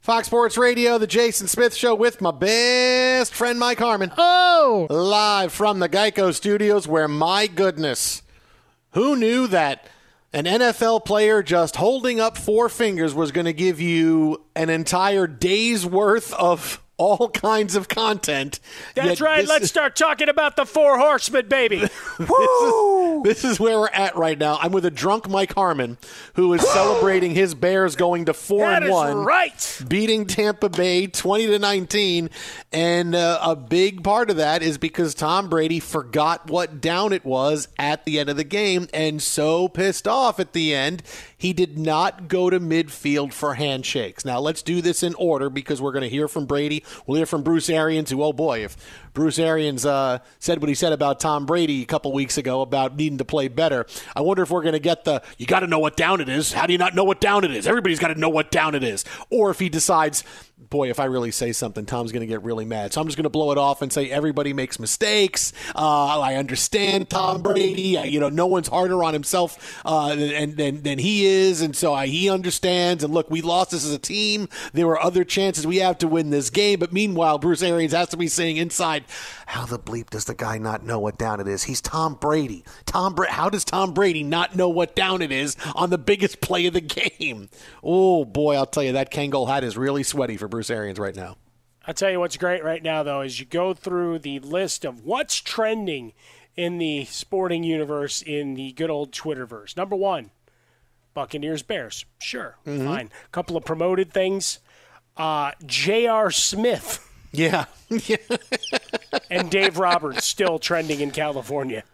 Fox Sports Radio, the Jason Smith Show with my best friend Mike Harmon. Oh! Live from the Geico Studios, where my goodness, who knew that an NFL player just holding up four fingers was going to give you an entire day's worth of all kinds of content. That's Yet right. Let's is, start talking about the four horsemen, baby. is, this, is, where we're at right now. I'm with a drunk Mike Harmon who is celebrating his Bears going to four that and one, right? Beating Tampa Bay 20 to 19, and uh, a big part of that is because Tom Brady forgot what down it was at the end of the game, and so pissed off at the end he did not go to midfield for handshakes. Now, let's do this in order because we're going to hear from Brady. We'll hear from Bruce Arians, who, oh boy, if Bruce Arians uh, said what he said about Tom Brady a couple weeks ago about needing to play better, I wonder if we're going to get the, you got to know what down it is. How do you not know what down it is? Everybody's got to know what down it is. Or if he decides, boy, if I really say something, Tom's going to get really mad. So I'm just going to blow it off and say everybody makes mistakes. Uh, I understand Tom Brady. you know, no one's harder on himself uh, than, than, than he is. And so I, he understands. And look, we lost this as a team. There were other chances we have to win this game. But meanwhile, Bruce Arians has to be saying inside, how the bleep does the guy not know what down it is? He's Tom Brady. Tom Bra- How does Tom Brady not know what down it is on the biggest play of the game? Oh, boy, I'll tell you, that Kangol hat is really sweaty for Bruce Arians right now. I'll tell you what's great right now, though, is you go through the list of what's trending in the sporting universe in the good old Twitterverse. Number one, Buccaneers Bears. Sure, mm-hmm. fine. A couple of promoted things. Uh, J.R. Smith. Yeah. and Dave Roberts still trending in California.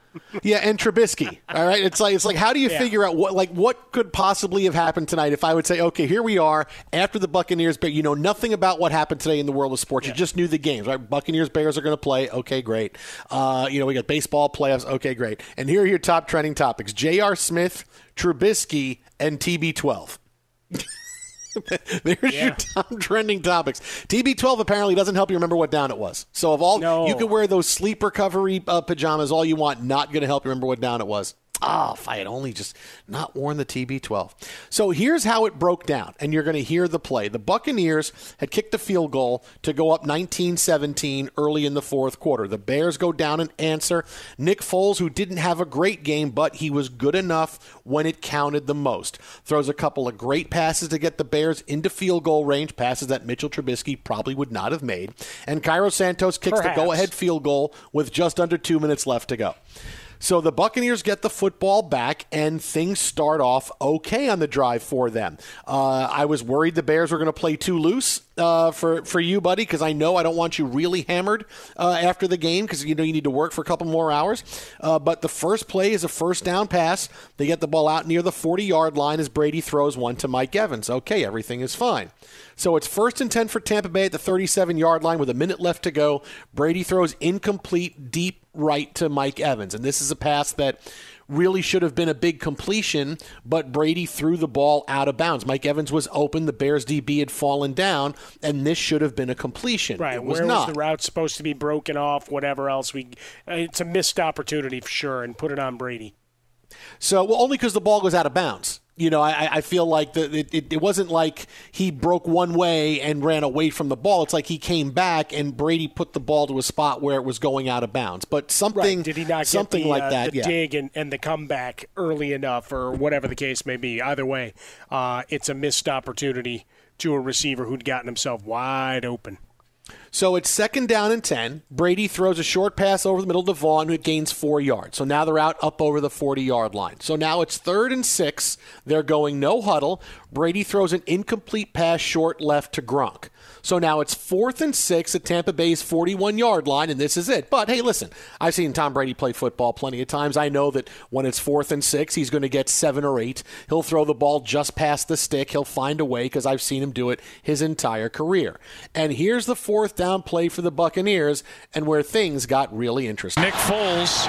Yeah, and Trubisky. All right, it's like it's like how do you Yeah. figure out what like what could possibly have happened tonight? If I would say, okay, here we are after the Buccaneers, but you know nothing about what happened today in the world of sports. You just knew the games, right? Buccaneers Bears are going to play. Okay, great. Uh, you know we got baseball playoffs. Okay, great. And here are your top trending topics: J.R. Smith, Trubisky, and TB12. There's your top trending topics. TB12 apparently doesn't help you remember what down it was. So of all, No. you can wear those sleep recovery uh, pajamas all you want. Not going to help you remember what down it was. Ah, if I had only just not worn the TB12. So here's how it broke down, and you're going to hear the play. The Buccaneers had kicked the field goal to go up 19-17 early in the fourth quarter. The Bears go down and answer. Nick Foles, who didn't have a great game, but he was good enough when it counted the most, throws a couple of great passes to get the Bears into field goal range, passes that Mitchell Trubisky probably would not have made. And Cairo Santos kicks Perhaps. the go-ahead field goal with just under two minutes left to go. So the Buccaneers get the football back, and things start off okay on the drive for them. Uh, I was worried the Bears were going to play too loose uh, for for you, buddy, because I know I don't want you really hammered uh, after the game because you know you need to work for a couple more hours. Uh, but the first play is a first down pass. They get the ball out near the 40 yard line as Brady throws one to Mike Evans. Okay, everything is fine. So it's first and 10 for Tampa Bay at the 37 yard line with a minute left to go. Brady throws incomplete deep right to Mike Evans. And this is a pass that really should have been a big completion, but Brady threw the ball out of bounds. Mike Evans was open, the Bears DB had fallen down, and this should have been a completion. Right. It was Where not. was the route supposed to be broken off? Whatever else we, it's a missed opportunity for sure, and put it on Brady. So, well, only because the ball goes out of bounds. You know, I, I feel like the, it, it, it wasn't like he broke one way and ran away from the ball. It's like he came back and Brady put the ball to a spot where it was going out of bounds. But something, Right. Did he not something get the, like uh, that? the yeah. dig and, and the comeback early enough, or whatever the case may be? Either way, uh, it's a missed opportunity to a receiver who'd gotten himself wide open. So it's second down and 10. Brady throws a short pass over the middle to Vaughn, who gains four yards. So now they're out up over the 40 yard line. So now it's third and six. They're going no huddle. Brady throws an incomplete pass short left to Gronk. So now it's fourth and six at Tampa Bay's 41 yard line, and this is it. But hey, listen, I've seen Tom Brady play football plenty of times. I know that when it's fourth and six, he's going to get seven or eight. He'll throw the ball just past the stick. He'll find a way because I've seen him do it his entire career. And here's the fourth down play for the Buccaneers, and where things got really interesting. Nick Foles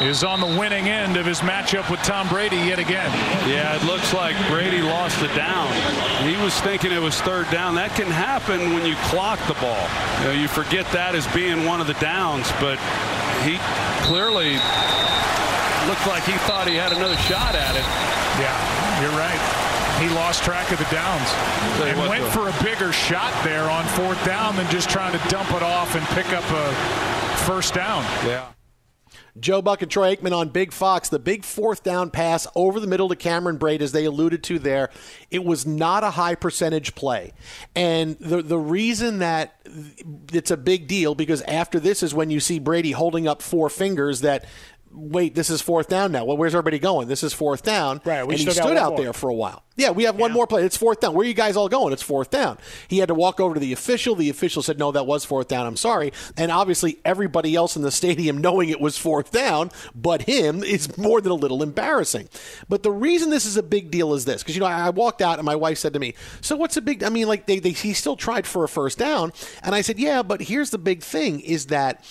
is on the winning end of his matchup with Tom Brady yet again. Yeah, it looks like Brady lost a down. He was thinking it was third down. That can happen when you clock the ball. You, know, you forget that as being one of the downs, but he clearly looked like he thought he had another shot at it. Yeah, you're right. He lost track of the downs and what, went though. for a bigger shot there on fourth down than just trying to dump it off and pick up a first down. Yeah. Joe Buck and Troy Aikman on Big Fox. The big fourth down pass over the middle to Cameron Brate, as they alluded to there, it was not a high percentage play. And the, the reason that it's a big deal, because after this is when you see Brady holding up four fingers that, wait, this is fourth down now. Well, where's everybody going? This is fourth down. Right, we and he stood out more. there for a while. Yeah, we have one more play. It's fourth down. Where are you guys all going? It's fourth down. He had to walk over to the official. The official said, no, that was fourth down. I'm sorry. And obviously, everybody else in the stadium knowing it was fourth down, but him, is more than a little embarrassing. But the reason this is a big deal is this because, you know, I I walked out and my wife said to me, so what's a big, I mean, like, they, they, he still tried for a first down. And I said, yeah, but here's the big thing is that.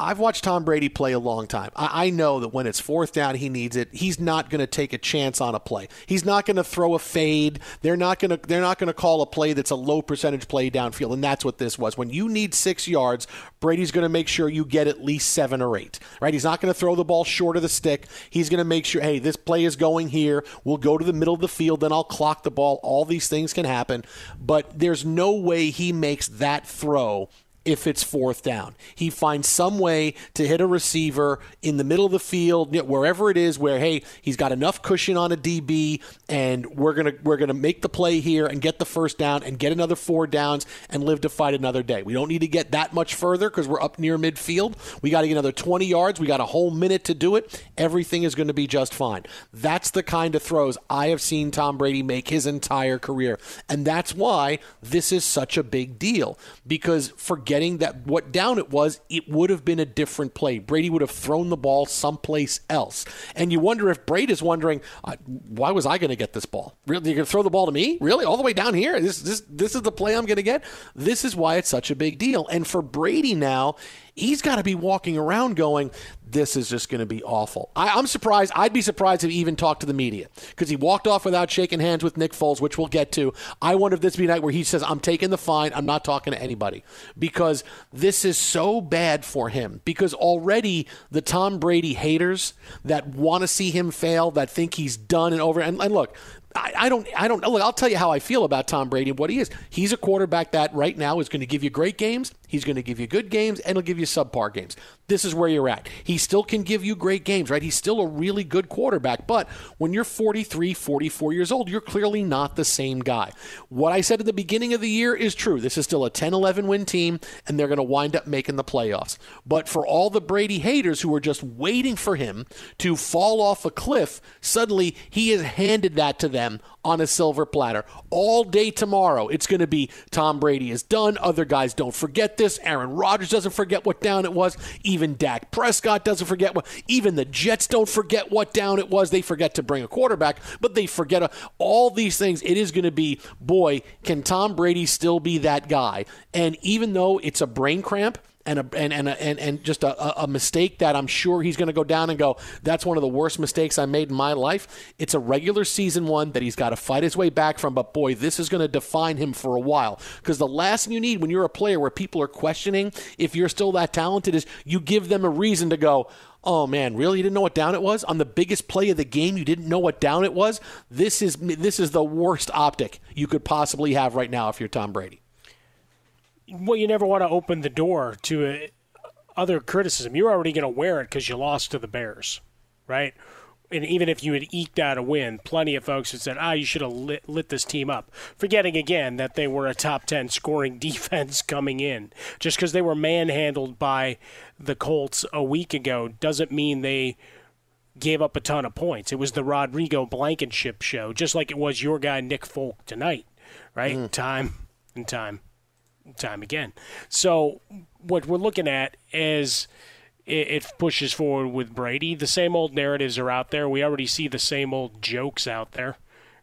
I've watched Tom Brady play a long time. I, I know that when it's fourth down, he needs it. He's not going to take a chance on a play. He's not going to throw a fade. They're not going to. They're not going to call a play that's a low percentage play downfield, and that's what this was. When you need six yards, Brady's going to make sure you get at least seven or eight. Right? He's not going to throw the ball short of the stick. He's going to make sure, hey, this play is going here. We'll go to the middle of the field, then I'll clock the ball. All these things can happen, but there's no way he makes that throw if it's fourth down. He finds some way to hit a receiver in the middle of the field, wherever it is, where hey, he's got enough cushion on a DB, and we're gonna we're gonna make the play here and get the first down and get another four downs and live to fight another day. We don't need to get that much further because we're up near midfield. We got to get another 20 yards. We got a whole minute to do it. Everything is going to be just fine. That's the kind of throws I have seen Tom Brady make his entire career, and that's why this is such a big deal because forget forgetting that what down it was, it would have been a different play. Brady would have thrown the ball someplace else. And you wonder if Brady is wondering, uh, why was I going to get this ball? Really, you're going to throw the ball to me? Really, all the way down here? This this this is the play I'm going to get. This is why it's such a big deal. And for Brady now, he's got to be walking around going, this is just going to be awful. I, am surprised. I'd be surprised if he even talked to the media because he walked off without shaking hands with Nick Foles, which we'll get to. I wonder if this be a night where he says, I'm taking the fine. I'm not talking to anybody because this is so bad for him because already the Tom Brady haters that want to see him fail, that think he's done and over. And, and look, I, I, don't I don't look, I'll tell you how I feel about Tom Brady and what he is. He's a quarterback that right now is going to give you great games. He's going to give you good games and he'll give you subpar games. This is where you're at. He still can give you great games, right? He's still a really good quarterback, but when you're 43, 44 years old, you're clearly not the same guy. What I said at the beginning of the year is true. This is still a 10-11 win team and they're going to wind up making the playoffs. But for all the Brady haters who are just waiting for him to fall off a cliff, suddenly he has handed that to them on a silver platter. All day tomorrow, it's going to be Tom Brady is done. Other guys don't forget this. Aaron Rodgers doesn't forget what down it was. Even Dak Prescott doesn't forget what. Even the Jets don't forget what down it was. They forget to bring a quarterback, but they forget a, all these things. It is going to be, boy, can Tom Brady still be that guy? And even though it's a brain cramp, and a, and and and, and just a, a mistake that I'm sure he's going to go down and go. That's one of the worst mistakes I made in my life. It's a regular season one that he's got to fight his way back from. But boy, this is going to define him for a while. Because the last thing you need when you're a player where people are questioning if you're still that talented is you give them a reason to go. Oh man, really? You didn't know what down it was on the biggest play of the game. You didn't know what down it was. This is this is the worst optic you could possibly have right now if you're Tom Brady well, you never want to open the door to a, other criticism. You're already going to wear it because you lost to the Bears, right? And even if you had eked out a win, plenty of folks had said, ah, you should have lit, lit this team up. Forgetting again that they were a top 10 scoring defense coming in. Just because they were manhandled by the Colts a week ago doesn't mean they gave up a ton of points. It was the Rodrigo Blankenship show, just like it was your guy, Nick Folk, tonight, right? Mm. Time and time time again. So what we're looking at is it, pushes forward with Brady. The same old narratives are out there. We already see the same old jokes out there.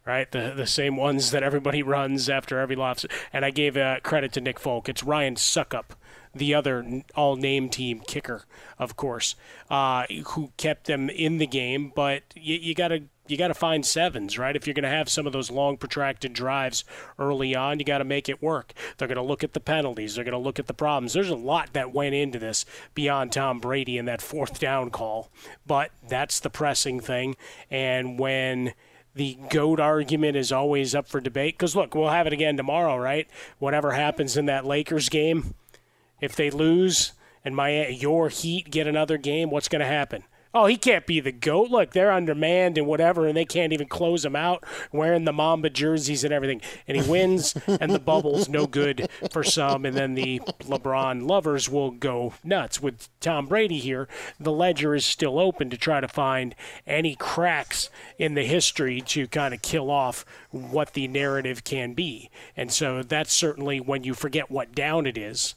Right, the the same ones that everybody runs after every loss. And I gave uh, credit to Nick Folk. It's Ryan Succop, the other all name team kicker, of course, uh, who kept them in the game. But you, you got to you got to find sevens, right? If you're going to have some of those long, protracted drives early on, you got to make it work. They're going to look at the penalties. They're going to look at the problems. There's a lot that went into this beyond Tom Brady and that fourth down call, but that's the pressing thing. And when the GOAT argument is always up for debate, because look, we'll have it again tomorrow, right? Whatever happens in that Lakers game, if they lose and my your Heat get another game, what's going to happen? Oh, he can't be the GOAT. Look, they're undermanned and whatever, and they can't even close him out wearing the Mamba jerseys and everything. And he wins, and the bubble's no good for some. And then the LeBron lovers will go nuts. With Tom Brady here, the ledger is still open to try to find any cracks in the history to kind of kill off what the narrative can be. And so that's certainly when you forget what down it is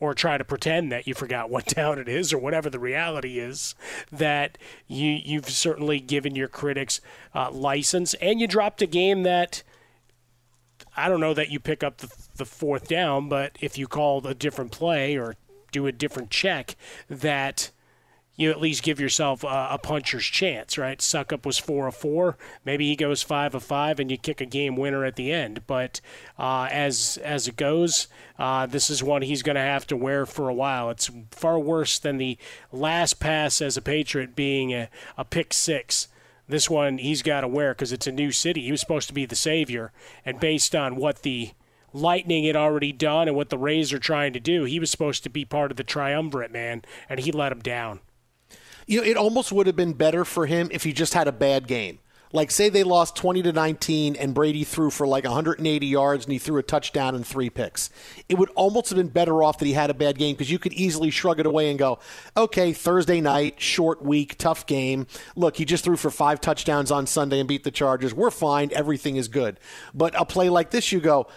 or try to pretend that you forgot what town it is or whatever the reality is that you you've certainly given your critics uh, license and you dropped a game that I don't know that you pick up the, the fourth down but if you call a different play or do a different check that you at least give yourself a, a, puncher's chance, right? Succop was four of four. Maybe he goes five of five, and you kick a game winner at the end. But uh, as as it goes, uh, this is one he's going to have to wear for a while. It's far worse than the last pass as a Patriot being a, a pick six. This one he's got to wear because it's a new city. He was supposed to be the savior, and based on what the Lightning had already done and what the Rays are trying to do, he was supposed to be part of the triumvirate, man, and he let him down you know, it almost would have been better for him if he just had a bad game. Like, say they lost 20 to 19 and Brady threw for like 180 yards and he threw a touchdown and three picks. It would almost have been better off that he had a bad game because you could easily shrug it away and go, okay, Thursday night, short week, tough game. Look, he just threw for five touchdowns on Sunday and beat the Chargers. We're fine. Everything is good. But a play like this, you go,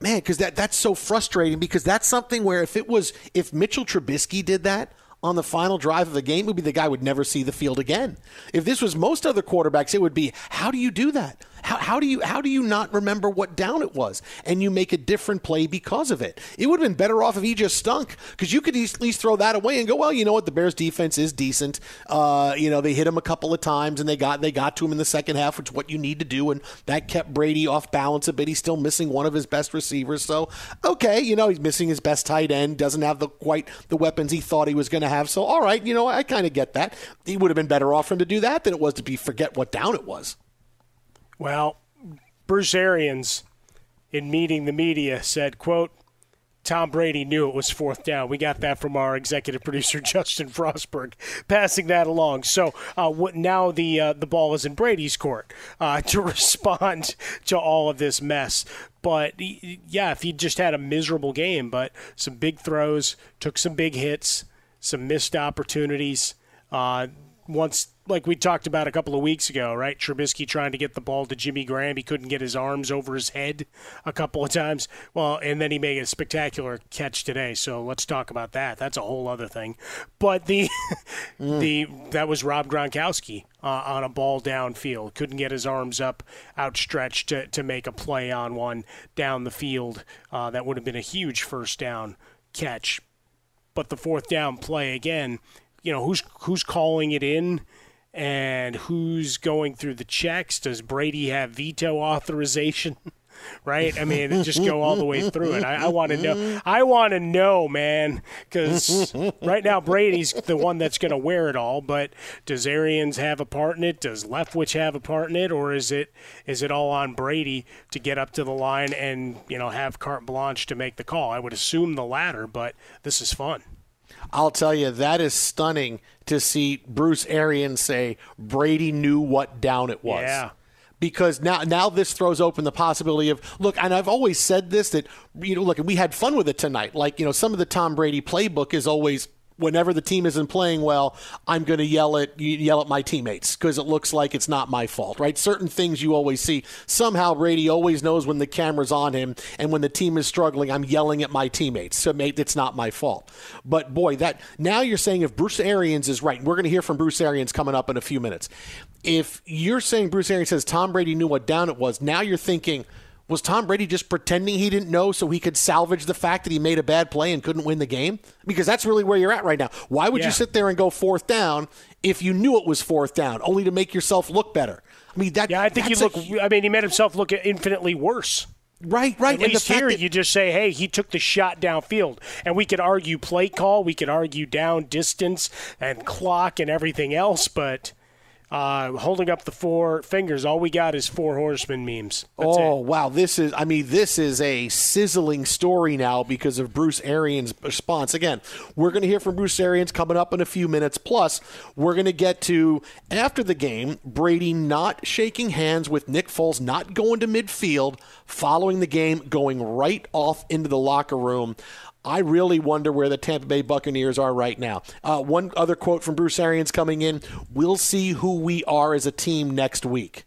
man, because that that's so frustrating. Because that's something where if it was if Mitchell Trubisky did that on the final drive of the game, would be the guy would never see the field again. If this was most other quarterbacks, it would be how do you do that? How, how do you how do you not remember what down it was and you make a different play because of it? It would have been better off if he just stunk because you could at least throw that away and go, well, you know what, the Bears defense is decent. Uh, you know, they hit him a couple of times and they got they got to him in the second half, which is what you need to do, and that kept Brady off balance a bit. He's still missing one of his best receivers, so okay, you know, he's missing his best tight end, doesn't have the quite the weapons he thought he was going to have. So all right, you know, I kind of get that. He would have been better off for him to do that than it was to be forget what down it was. Well, Bruce Arians, in meeting the media, said, quote, Tom Brady knew it was fourth down. We got that from our executive producer Justin Frostberg, passing that along. So uh, what, now the uh, the ball is in Brady's court uh, to respond to all of this mess. But yeah, if he just had a miserable game, but some big throws, took some big hits, some missed opportunities. Uh, once like we talked about a couple of weeks ago, right? Trubisky trying to get the ball to Jimmy Graham. He couldn't get his arms over his head a couple of times. Well, and then he made a spectacular catch today. So let's talk about that. That's a whole other thing. But the mm. the that was Rob Gronkowski uh, on a ball downfield. Couldn't get his arms up outstretched to, to make a play on one down the field. Uh, that would have been a huge first down catch. But the fourth down play again, you know, who's who's calling it in? And who's going through the checks? Does Brady have veto authorization? right? I mean, just go all the way through it. I, I want to know. I want to know, man, because right now Brady's the one that's going to wear it all. But does Arians have a part in it? Does Leftwich have a part in it, or is it is it all on Brady to get up to the line and you know have carte blanche to make the call? I would assume the latter, but this is fun. I'll tell you, that is stunning to see Bruce Arians say Brady knew what down it was. Yeah because now now this throws open the possibility of look and I've always said this that you know look and we had fun with it tonight like you know some of the Tom Brady playbook is always whenever the team isn't playing well, I'm going to yell at yell at my teammates because it looks like it's not my fault, right? Certain things you always see. Somehow Brady always knows when the camera's on him, and when the team is struggling, I'm yelling at my teammates. So mate, it's not my fault. But boy, that now you're saying if Bruce Arians is right, and we're going to hear from Bruce Arians coming up in a few minutes. If you're saying Bruce Arians says Tom Brady knew what down it was, now you're thinking was Tom Brady just pretending he didn't know so he could salvage the fact that he made a bad play and couldn't win the game? Because that's really where you're at right now. Why would yeah. you sit there and go fourth down if you knew it was fourth down, only to make yourself look better? I mean, that. Yeah, I think he looked. I mean, he made himself look infinitely worse. Right, right. At least here, that- you just say, "Hey, he took the shot downfield," and we could argue play call, we could argue down distance and clock and everything else, but uh, holding up the four fingers. All we got is four horsemen memes. That's oh it. wow, this is I mean this is a sizzling story now because of Bruce Arians' response. Again, we're going to hear from Bruce Arians coming up in a few minutes. Plus, we're going to get to after the game Brady not shaking hands with Nick Foles, not going to midfield following the game, going right off into the locker room. I really wonder where the Tampa Bay Buccaneers are right now. Uh, one other quote from Bruce Arians coming in We'll see who we are as a team next week.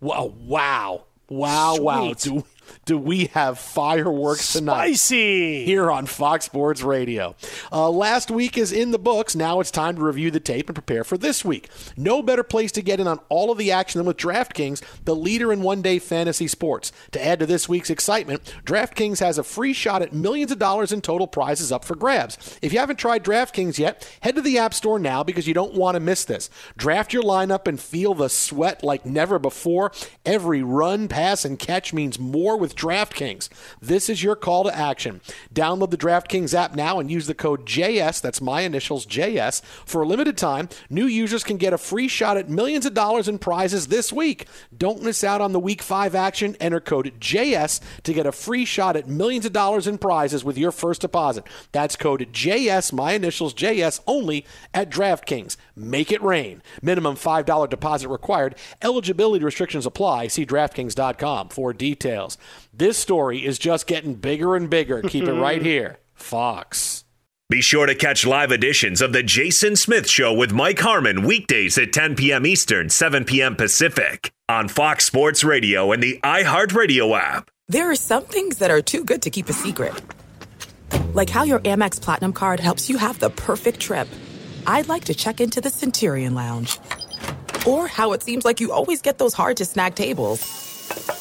Wow. Wow. Wow. Sweet. Wow. Do, do we have fireworks tonight? Spicy here on Fox Sports Radio. Uh, last week is in the books. Now it's time to review the tape and prepare for this week. No better place to get in on all of the action than with DraftKings, the leader in one-day fantasy sports. To add to this week's excitement, DraftKings has a free shot at millions of dollars in total prizes up for grabs. If you haven't tried DraftKings yet, head to the App Store now because you don't want to miss this. Draft your lineup and feel the sweat like never before. Every run, pass, and catch means more more with DraftKings. This is your call to action. Download the DraftKings app now and use the code JS, that's my initials, JS. For a limited time, new users can get a free shot at millions of dollars in prizes this week. Don't miss out on the week five action. Enter code JS to get a free shot at millions of dollars in prizes with your first deposit. That's code JS, my initials, JS, only at DraftKings. Make it rain. Minimum $5 deposit required. Eligibility restrictions apply. See DraftKings.com for details. This story is just getting bigger and bigger. Keep it right here. Fox. Be sure to catch live editions of The Jason Smith Show with Mike Harmon weekdays at 10 p.m. Eastern, 7 p.m. Pacific on Fox Sports Radio and the iHeartRadio app. There are some things that are too good to keep a secret. Like how your Amex Platinum card helps you have the perfect trip. I'd like to check into the Centurion Lounge. Or how it seems like you always get those hard to snag tables.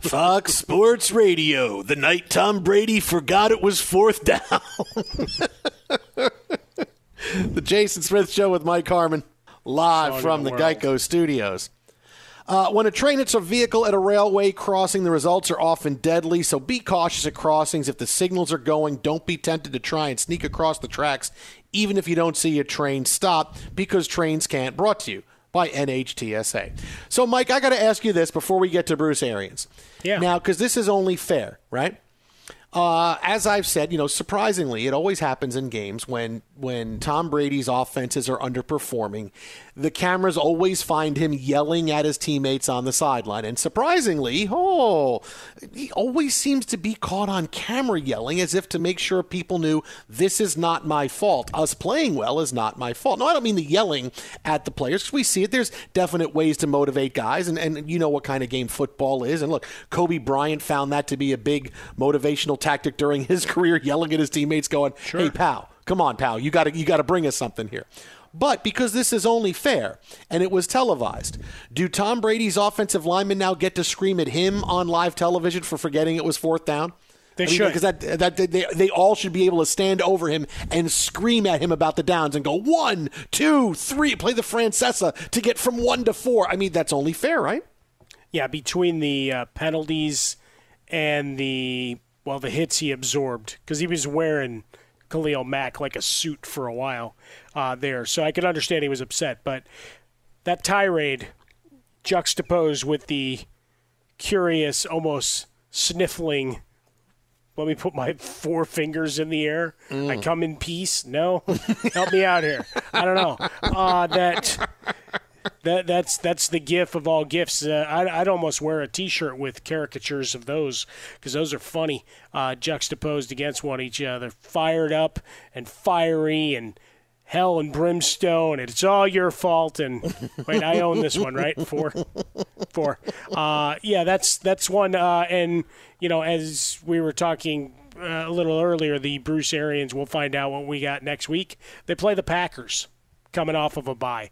Fox Sports Radio, the night Tom Brady forgot it was fourth down. the Jason Smith Show with Mike Harmon, live from the, the. Geico Studios. Uh, when a train hits a vehicle at a railway crossing, the results are often deadly, so be cautious at crossings. If the signals are going, don't be tempted to try and sneak across the tracks, even if you don't see a train stop, because trains can't. Brought to you by NHTSA. So, Mike, I got to ask you this before we get to Bruce Arians. Yeah. Now, because this is only fair, right? Uh, as I've said, you know, surprisingly, it always happens in games when when Tom Brady's offenses are underperforming. The cameras always find him yelling at his teammates on the sideline, and surprisingly, oh, he always seems to be caught on camera yelling as if to make sure people knew this is not my fault. Us playing well is not my fault. No, I don't mean the yelling at the players we see it. There's definite ways to motivate guys, and, and you know what kind of game football is. And look, Kobe Bryant found that to be a big motivational tactic during his career, yelling at his teammates, going, "Hey, pal, come on, pal, you got to you got to bring us something here." But because this is only fair and it was televised, do Tom Brady's offensive linemen now get to scream at him on live television for forgetting it was fourth down? They I mean, should. because that, that they, they all should be able to stand over him and scream at him about the downs and go one, two, three, play the Francesa to get from one to four. I mean, that's only fair, right? Yeah, between the uh, penalties and the well, the hits he absorbed because he was wearing Khalil Mack like a suit for a while uh, there, so I could understand he was upset. But that tirade juxtaposed with the curious, almost sniffling. Let me put my four fingers in the air. I Mm. come in peace. No, help me out here. I don't know. Uh, that that that's that's the gif of all gifts. Uh, I'd, I'd almost wear a T-shirt with caricatures of those because those are funny, uh, juxtaposed against one each other, fired up and fiery and hell and brimstone, and it's all your fault. And wait, I own this one, right? Four, four. Uh, yeah, that's that's one. Uh, and you know, as we were talking uh, a little earlier, the Bruce Arians. We'll find out what we got next week. They play the Packers, coming off of a bye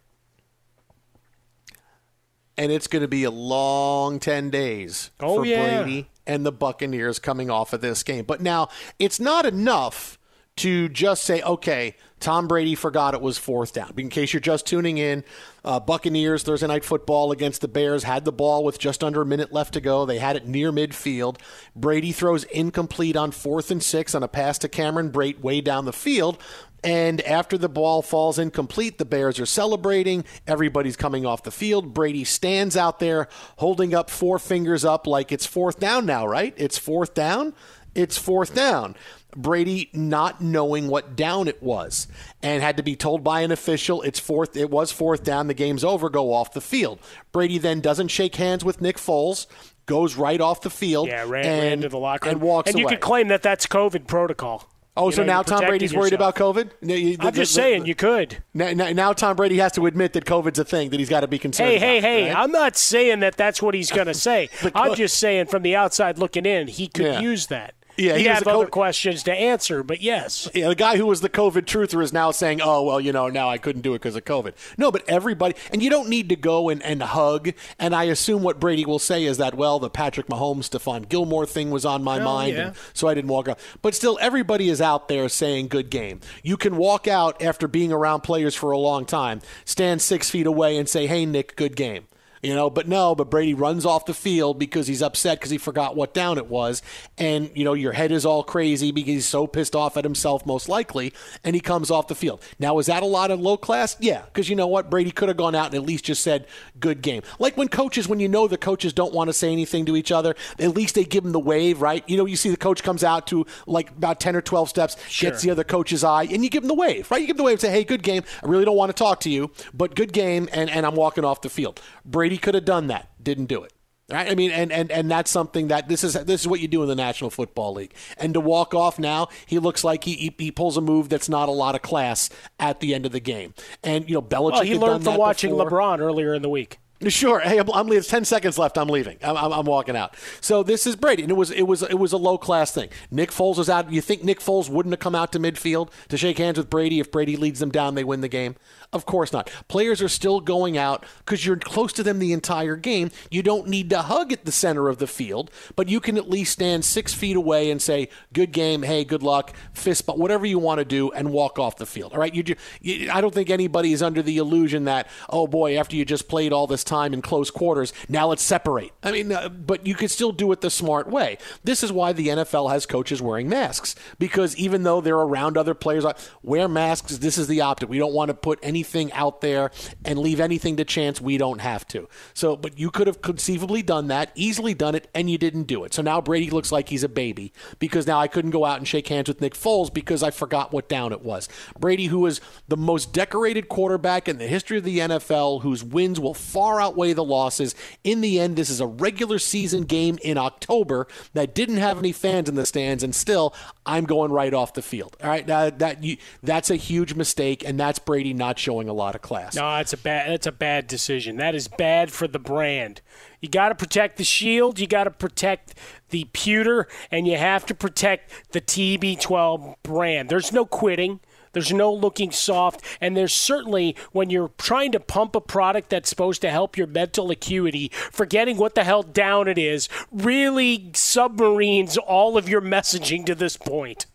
and it's going to be a long 10 days oh, for yeah. Brady and the Buccaneers coming off of this game. But now it's not enough to just say, okay, Tom Brady forgot it was fourth down. In case you're just tuning in, uh, Buccaneers Thursday night football against the Bears had the ball with just under a minute left to go. They had it near midfield. Brady throws incomplete on fourth and six on a pass to Cameron Brate way down the field. And after the ball falls incomplete, the Bears are celebrating. Everybody's coming off the field. Brady stands out there holding up four fingers up like it's fourth down now, right? It's fourth down. It's fourth down. Brady not knowing what down it was and had to be told by an official it's fourth it was fourth down the game's over go off the field. Brady then doesn't shake hands with Nick Foles goes right off the field yeah, ran, and, ran to the locker room and walks and you away. could claim that that's COVID protocol. Oh, You so know, now Tom Brady's protecting worried about COVID? No, you- I'm just saying you could. Now, now, Tom Brady has to admit that COVID's a thing that he's got to be concerned Hey, about. hey, hey! right? I'm not saying that that's what he's going to say. I'm just saying from the outside looking in, he could Yeah. use that. Yeah, he he have a co- other questions to answer, but yes. Yeah, the guy who was the COVID truther is now saying, "Oh, well, you know, now I couldn't do it because of COVID." No, but everybody, and you don't need to go and, and hug. And I assume what Brady will say is that, well, the Patrick Mahomes, Stephon Gilmore thing was on my Oh, mind, yeah. and so I didn't walk out. But still, everybody is out there saying, "Good game." You can walk out after being around players for a long time, stand six feet away, and say, "Hey, Nick, good game." You know, but no, but Brady runs off the field because he's upset because he forgot what down it was. And, you know, your head is all crazy because he's so pissed off at himself, most likely, and he comes off the field. Now, is that a lot of low class? Yeah, because you know what? Brady could have gone out and at least just said, good game. Like when coaches, when you know the coaches don't want to say anything to each other, at least they give them the wave, right? You know, you see the coach comes out to like about 10 or 12 steps, gets the other coach's eye, and you give him the wave, right? You give him the wave and say, hey, good game. I really don't want to talk to you, but good game, and, and I'm walking off the field. Brady could have done that, didn't do it. Right? I mean, and, and, and that's something that this is this is what you do in the National Football League. And to walk off now, he looks like he, he, he pulls a move that's not a lot of class at the end of the game. And you know, Belichick. Well, he learned from watching before. LeBron earlier in the week. Sure. Hey, I'm, I'm leaving. Ten seconds left. I'm leaving. I'm, I'm, I'm walking out. So this is Brady, and it was it was it was a low class thing. Nick Foles was out. You think Nick Foles wouldn't have come out to midfield to shake hands with Brady if Brady leads them down, they win the game? Of course not. Players are still going out because you're close to them the entire game. You don't need to hug at the center of the field, but you can at least stand six feet away and say, "Good game. Hey, good luck." Fist bump, whatever you want to do, and walk off the field. All right. You, you, I don't think anybody is under the illusion that, oh boy, after you just played all this time in close quarters, now let's separate. I mean, uh, but you could still do it the smart way. This is why the NFL has coaches wearing masks because even though they're around other players, wear masks. This is the optic. We don't want to put anything out there and leave anything to chance. We don't have to. So, but you could have conceivably done that, easily done it, and you didn't do it. So now Brady looks like he's a baby because now I couldn't go out and shake hands with Nick Foles because I forgot what down it was. Brady, who is the most decorated quarterback in the history of the NFL, whose wins will far outweigh the losses. In the end, this is a regular season game in October that didn't have any fans in the stands, and still, I'm going right off the field. All right, now that you, that's a huge mistake, and that's Brady not showing a lot of class. No, that's a bad. That's a bad decision. That is bad for the brand. You got to protect the shield. You got to protect the pewter, and you have to protect the TB12 brand. There's no quitting. There's no looking soft, and there's certainly when you're trying to pump a product that's supposed to help your mental acuity, forgetting what the hell down it is, really submarines all of your messaging to this point.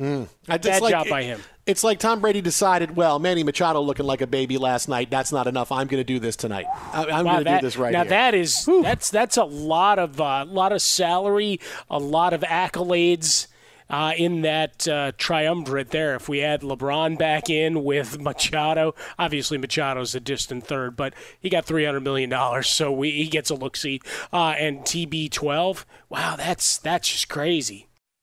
Mm. I- it's Bad like- job by him. It's like Tom Brady decided, well, Manny Machado looking like a baby last night. That's not enough. I'm going to do this tonight. I, I'm Wow, going to do this right now here. that is that's that's a lot of uh, lot of salary, a lot of accolades uh, in that uh, triumvirate there. If we add LeBron back in with Machado, obviously Machado's a distant third, but he got three hundred million dollars, so we, he gets a look see. Uh, and TB12, wow, that's that's just crazy.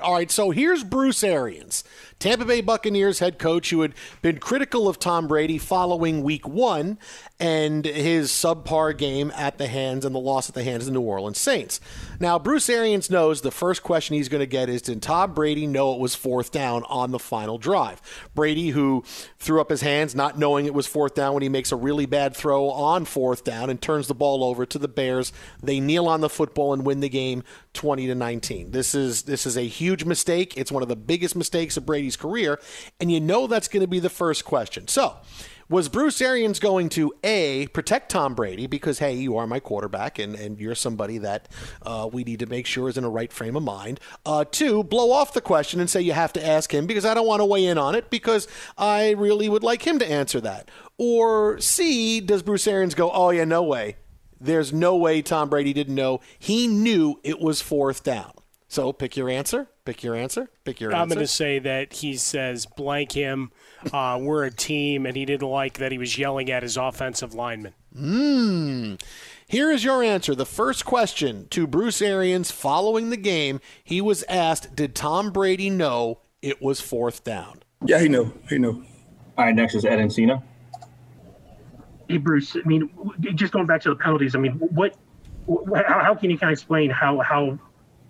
All right, so here's Bruce Arians, Tampa Bay Buccaneers head coach who had been critical of Tom Brady following week one and his subpar game at the hands and the loss at the hands of the New Orleans Saints. Now, Bruce Arians knows the first question he's going to get is Did Tom Brady know it was fourth down on the final drive? Brady, who threw up his hands not knowing it was fourth down when he makes a really bad throw on fourth down and turns the ball over to the Bears. They kneel on the football and win the game 20 to 19. This is this is a huge mistake. It's one of the biggest mistakes of Brady's career, and you know that's going to be the first question. So, was Bruce Arians going to A, protect Tom Brady because, hey, you are my quarterback and, and you're somebody that uh, we need to make sure is in a right frame of mind? Uh, two, blow off the question and say you have to ask him because I don't want to weigh in on it because I really would like him to answer that. Or C, does Bruce Arians go, oh, yeah, no way. There's no way Tom Brady didn't know. He knew it was fourth down. So pick your answer. Pick your answer. Pick your answer. I'm going to say that he says blank him. Uh, we're a team, and he didn't like that he was yelling at his offensive lineman. Mmm. Here is your answer. The first question to Bruce Arians following the game, he was asked, "Did Tom Brady know it was fourth down?" Yeah, he knew. He knew. All right, next is Ed Encina. Hey, Bruce. I mean, just going back to the penalties. I mean, what? How, how can you kind of explain how how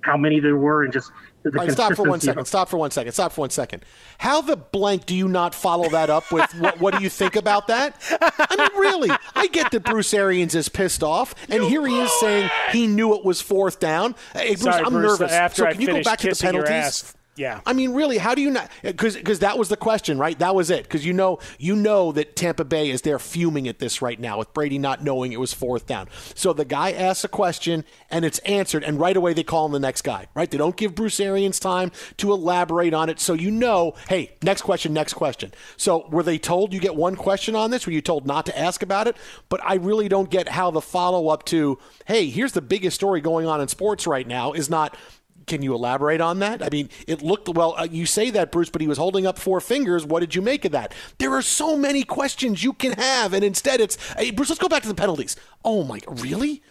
how many there were and just the, the All right, stop for one consistency second. of- Stop for one second. Stop for one second. How the blank do you not follow that up with what, what do you think about that? I mean, really, I get that Bruce Arians is pissed off, and here he is saying he knew it was fourth down. Hey, Bruce, Sorry, I'm Bruce, nervous. After so I can you go back to the kissing your penalties? Yeah. I mean, really, how do you not? Because because that was the question, right? That was it. Because you know you know that Tampa Bay is there fuming at this right now with Brady not knowing it was fourth down. So the guy asks a question and it's answered, and right away they call him the next guy, right? They don't give Bruce Arians time to elaborate on it, so you know, hey, next question, next question. So were they told you get one question on this? Were you told not to ask about it? But I really don't get how the follow up to, hey, here's the biggest story going on in sports right now is not can you elaborate on that? I mean, it looked well. Uh, you say that, Bruce, but he was holding up four fingers. What did you make of that? There are so many questions you can have, and instead, it's hey, Bruce. Let's go back to the penalties. Oh my, really?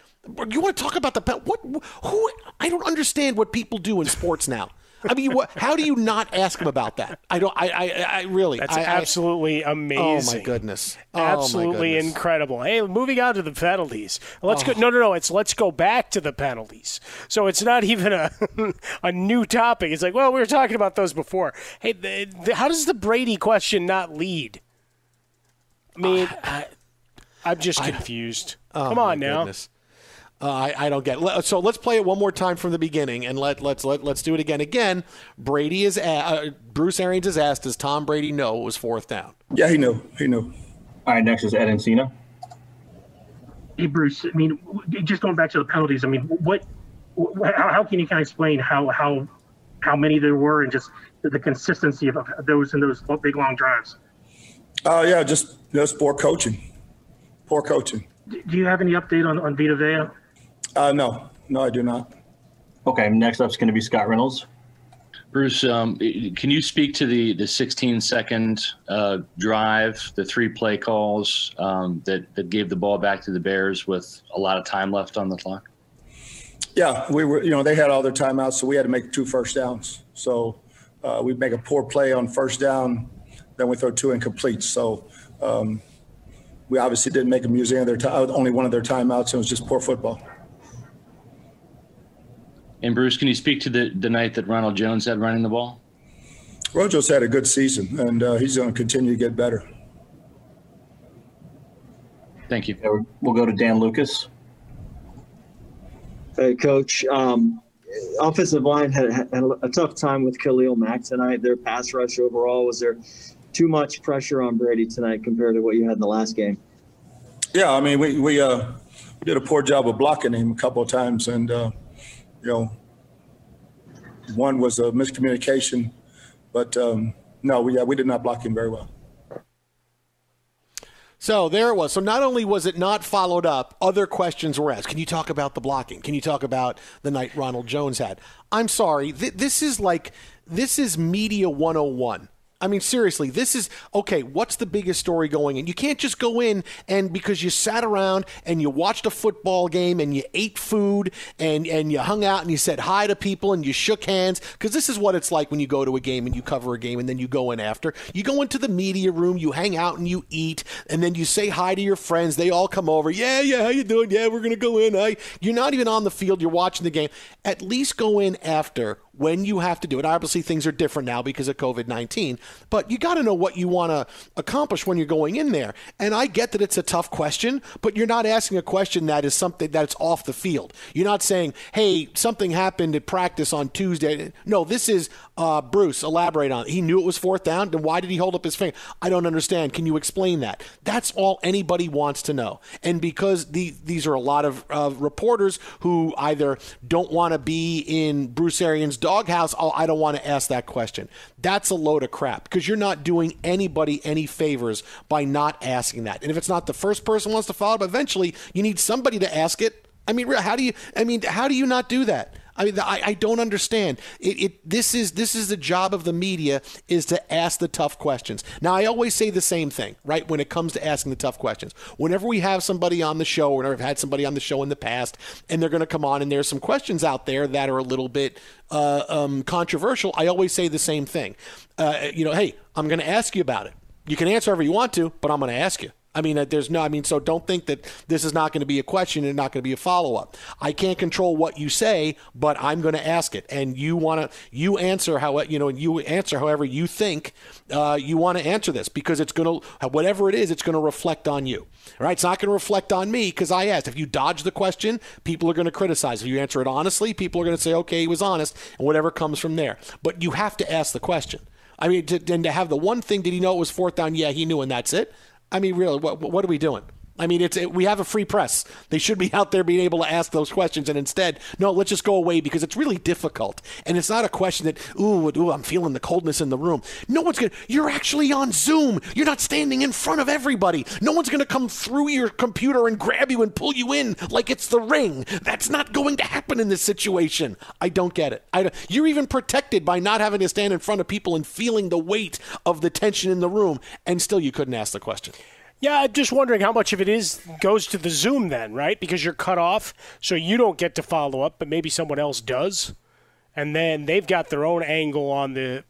You want to talk about the pen? What? Who? I don't understand what people do in sports now. I mean, what, how do you not ask him about that? I don't. I. I, I really. That's I, absolutely amazing. Oh my goodness! Oh, absolutely my goodness. incredible. Hey, moving on to the penalties. Let's Oh. go. No, no, no. It's let's go back to the penalties. So it's not even a a new topic. It's like, well, we were talking about those before. Hey, the, the, how does the Brady question not lead? I mean, I, I'm just confused. Oh, Come on now. goodness. Uh, I, I don't get. It. So let's play it one more time from the beginning, and let let's let, let's do it again. Again, Brady is a- uh, Bruce Arians is asked, "Does Tom Brady know it was fourth down?" Yeah, he knew. He knew. All right, next is Ed Encina. Hey, Bruce. I mean, just going back to the penalties. I mean, what? wh- How, how can you kind of explain how how how many there were and just the, the consistency of of those in those big long drives? Oh yeah, just just poor coaching. Poor coaching. Do do you have any update on on Vita Vea? Uh, no, no, I do not. Okay, next up is going to be Scott Reynolds. Bruce, um, can you speak to the, the 16 second uh, drive, the three play calls um, that, that gave the ball back to the Bears with a lot of time left on the clock? Yeah, we were. You know, they had all their timeouts, so we had to make two first downs. So uh, we make a poor play on first down, then we throw two incompletes. So um, we obviously didn't make a museum of their time, only one of their timeouts. And it was just poor football. And Bruce, can you speak to the, the night that Ronald Jones had running the ball? Rojo's had a good season, and uh, he's going to continue to get better. Thank you. We'll go to Dan Lucas. Hey, Coach. Um, offensive line had, had a tough time with Khalil Mack tonight. Their pass rush overall was there too much pressure on Brady tonight compared to what you had in the last game? Yeah, I mean, we we uh, did a poor job of blocking him a couple of times, and uh, you know, one was a miscommunication, but um, no, we yeah, we did not block him very well. So there it was. So not only was it not followed up, other questions were asked. Can you talk about the blocking? Can you talk about the night Ronald Jones had? I'm sorry. Th- this is like this is media 101. I mean, seriously, this is okay. What's the biggest story going in? You can't just go in and because you sat around and you watched a football game and you ate food and, and you hung out and you said hi to people and you shook hands because this is what it's like when you go to a game and you cover a game and then you go in after. You go into the media room, you hang out and you eat, and then you say hi to your friends. They all come over. Yeah, yeah, how you doing? Yeah, we're gonna go in. I, you're not even on the field. You're watching the game. At least go in after when you have to do it. Obviously, things are different now because of COVID 19, but you got to know what you want to accomplish when you're going in there. And I get that it's a tough question, but you're not asking a question that is something that's off the field. You're not saying, hey, something happened at practice on Tuesday. No, this is uh, Bruce, elaborate on it. He knew it was fourth down. Then why did he hold up his finger? I don't understand. Can you explain that? That's all anybody wants to know. And because the, these are a lot of uh, reporters who either don't want to be in Bruce Arians' doghouse, oh, I don't want to ask that question. That's a load of crap because you're not doing anybody any favors by not asking that. And if it's not the first person wants to follow up, eventually you need somebody to ask it. I mean, how do you? I mean, how do you not do that? I mean, I, I don't understand. It, it this is this is the job of the media is to ask the tough questions. Now, I always say the same thing, right? When it comes to asking the tough questions, whenever we have somebody on the show, or I've had somebody on the show in the past, and they're going to come on, and there's some questions out there that are a little bit uh, um, controversial, I always say the same thing. Uh, you know, hey, I'm going to ask you about it. You can answer however you want to, but I'm going to ask you. I mean, uh, there's no, I mean, so don't think that this is not going to be a question and not going to be a follow up. I can't control what you say, but I'm going to ask it. And you want to, you answer how, you know, you answer however you think uh, you want to answer this because it's going to, whatever it is, it's going to reflect on you. All right. It's not going to reflect on me because I asked. If you dodge the question, people are going to criticize. If you answer it honestly, people are going to say, okay, he was honest, and whatever comes from there. But you have to ask the question. I mean, to, and to have the one thing, did he know it was fourth down? Yeah, he knew, and that's it. I mean, really, what, what are we doing? I mean, it's it, we have a free press. They should be out there being able to ask those questions, and instead, no, let's just go away because it's really difficult. And it's not a question that, ooh, ooh, I'm feeling the coldness in the room. No one's gonna. You're actually on Zoom. You're not standing in front of everybody. No one's gonna come through your computer and grab you and pull you in like it's the ring. That's not going to happen in this situation. I don't get it. I, you're even protected by not having to stand in front of people and feeling the weight of the tension in the room, and still you couldn't ask the question. Yeah, I'm just wondering how much of it is goes to the Zoom then, right? Because you're cut off, so you don't get to follow up, but maybe someone else does, and then they've got their own angle on the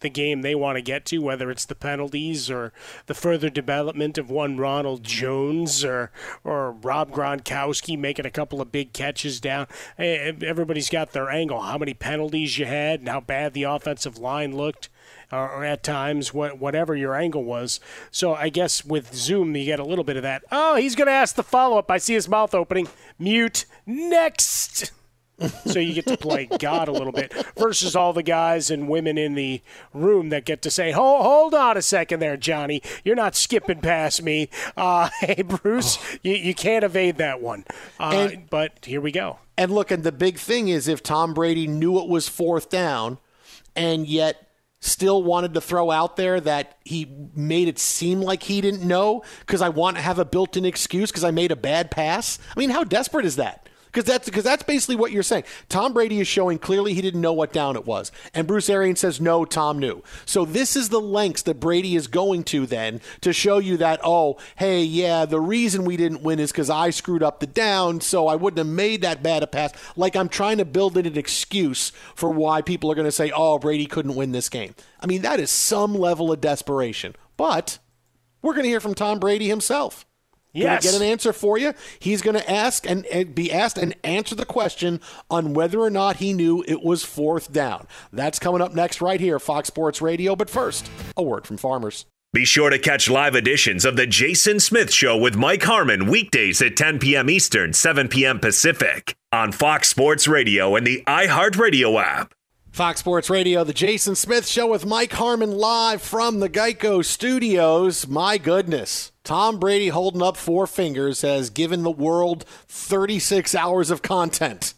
the game they want to get to, whether it's the penalties or the further development of one Ronald Jones or or Rob Gronkowski making a couple of big catches down. Everybody's got their angle. How many penalties you had and how bad the offensive line looked or at times, whatever your angle was. So I guess with Zoom, you get a little bit of that. Oh, he's going to ask the follow up. I see his mouth opening. Mute. Next. so you get to play God a little bit versus all the guys and women in the room that get to say, "Hold, hold on a second, there, Johnny. You're not skipping past me." Uh, hey, Bruce, oh. you, you can't evade that one. Uh, and, but here we go. And look, and the big thing is if Tom Brady knew it was fourth down, and yet still wanted to throw out there that he made it seem like he didn't know because I want to have a built in excuse because I made a bad pass. I mean, how desperate is that? Because that's because that's basically what you're saying. Tom Brady is showing clearly he didn't know what down it was, and Bruce Arians says no, Tom knew. So this is the lengths that Brady is going to then to show you that oh, hey, yeah, the reason we didn't win is because I screwed up the down, so I wouldn't have made that bad a pass. Like I'm trying to build in an excuse for why people are going to say oh, Brady couldn't win this game. I mean that is some level of desperation, but we're going to hear from Tom Brady himself. Yes. Gonna get an answer for you. He's going to ask and, and, be asked and answer the question on whether or not he knew it was fourth down. That's coming up next, right here, Fox Sports Radio. But first, a word from farmers. Be sure to catch live editions of The Jason Smith Show with Mike Harmon weekdays at 10 p.m. Eastern, 7 p.m. Pacific on Fox Sports Radio and the iHeartRadio app. Fox Sports Radio, The Jason Smith Show with Mike Harmon live from the Geico Studios. My goodness. Tom Brady holding up four fingers has given the world 36 hours of content.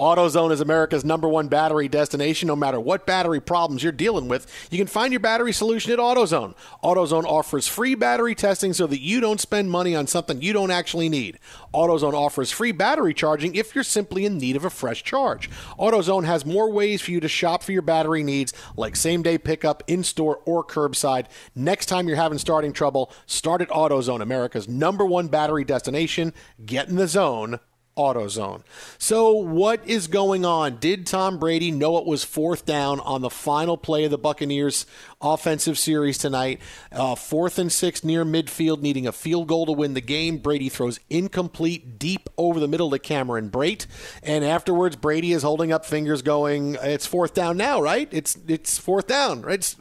AutoZone is America's number one battery destination. No matter what battery problems you're dealing with, you can find your battery solution at AutoZone. AutoZone offers free battery testing so that you don't spend money on something you don't actually need. AutoZone offers free battery charging if you're simply in need of a fresh charge. AutoZone has more ways for you to shop for your battery needs, like same day pickup, in store, or curbside. Next time you're having starting trouble, start at AutoZone, America's number one battery destination. Get in the zone AutoZone. So, what is going on? Did Tom Brady know it was fourth down on the final play of the Buccaneers offensive series tonight? Uh, fourth and six near midfield, needing a field goal to win the game. Brady throws incomplete deep over the middle to Cameron Brate, and afterwards Brady is holding up fingers, going, "It's fourth down now, right? It's it's fourth down, right? It's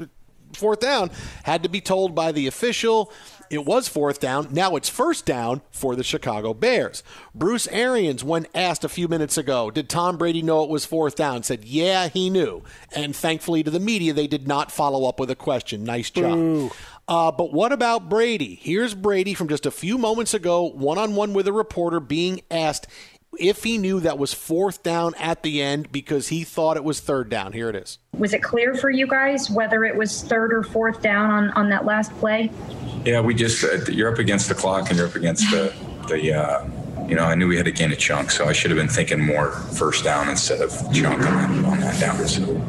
fourth down." Had to be told by the official. It was fourth down. Now it's first down for the Chicago Bears. Bruce Arians, when asked a few minutes ago, did Tom Brady know it was fourth down? Said, yeah, he knew. And thankfully to the media, they did not follow up with a question. Nice job. Uh, but what about Brady? Here's Brady from just a few moments ago, one on one with a reporter, being asked if he knew that was fourth down at the end because he thought it was third down. Here it is. Was it clear for you guys whether it was third or fourth down on, on that last play? Yeah, we just uh, you're up against the clock and you're up against the the. Uh, you know, I knew we had to gain a chunk, so I should have been thinking more first down instead of chunk on, on that down. So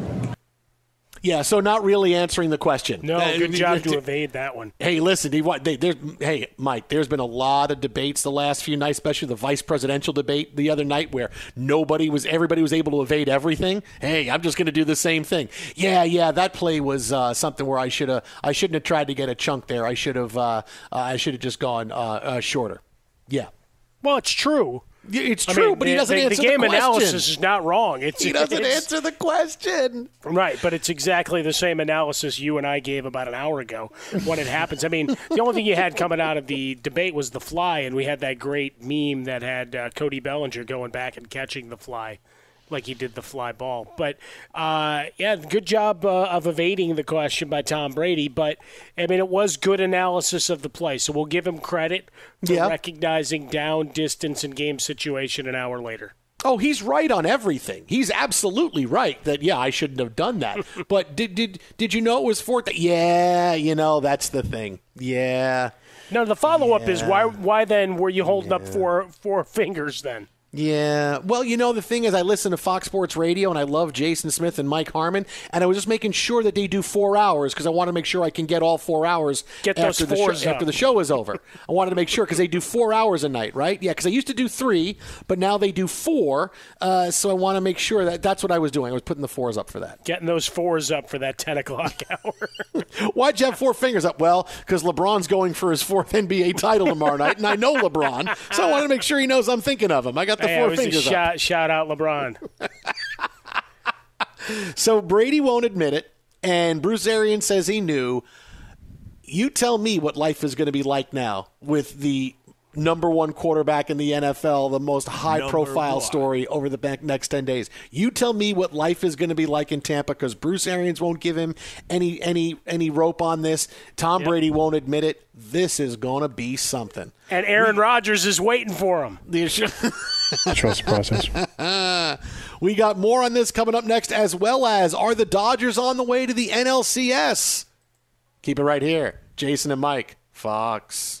Yeah, so not really answering the question. No, Uh, good job to evade that one. Hey, listen, he, what, they, there's, hey, Mike, there's been a lot of debates the last few nights, especially the vice presidential debate the other night where nobody was, everybody was able to evade everything. Hey, I'm just going to do the same thing. Yeah, yeah, that play was uh, something where I should have, I shouldn't have tried to get a chunk there. I should have, uh, uh, I should have just gone uh, uh, shorter. Yeah. Well, it's true. It's I true, mean, but he doesn't the, answer the game question. analysis is not wrong. It's He doesn't it's- answer the question. Right, but it's exactly the same analysis you and I gave about an hour ago when it happens. I mean, the only thing you had coming out of the debate was the fly, and we had that great meme that had uh, Cody Bellinger going back and catching the fly like he did the fly ball. But uh, yeah, good job uh, of evading the question by Tom Brady. But I mean, it was good analysis of the play, so we'll give him credit for Yeah. recognizing down, distance, and game situation an hour later. Oh, he's right on everything. He's absolutely right that yeah, I shouldn't have done that. but did did did you know it was fourth? Yeah, you know that's the thing. Yeah, No, the follow up is why why then were you holding up four four fingers then? Yeah. Well, you know the thing is, I listen to Fox Sports Radio and I love Jason Smith and Mike Harmon, and I was just making sure that they do four hours because I want to make sure I can get all four hours Get after the show, up. after the show is over. I wanted to make sure because they do four hours a night, right? Yeah, because I used to do three, but now they do four. Uh, so I want to make sure that that's what I was doing. I was putting the fours up for that. Getting those fours up for that ten o'clock hour. Why'd you have four fingers up? Well, because LeBron's going for his fourth NBA title tomorrow night, and I know LeBron, so I want to make sure he knows I'm thinking of him. I got the Hey, four it was a fingers shout, shout out LeBron. So Brady won't admit it, and Bruce Arians says he knew. You tell me what life is going to be like now with the number one quarterback in the NFL, the most high profile one. story over the next 10 days. You tell me what life is going to be like in Tampa because Bruce Arians won't give him any any any rope on this. Tom Brady won't admit it. This is going to be something. And Aaron Rodgers is waiting for him. Trust process. we got more on this coming up next, as well as are the Dodgers on the way to the NLCS? Keep it right here. Jason and Mike, Fox.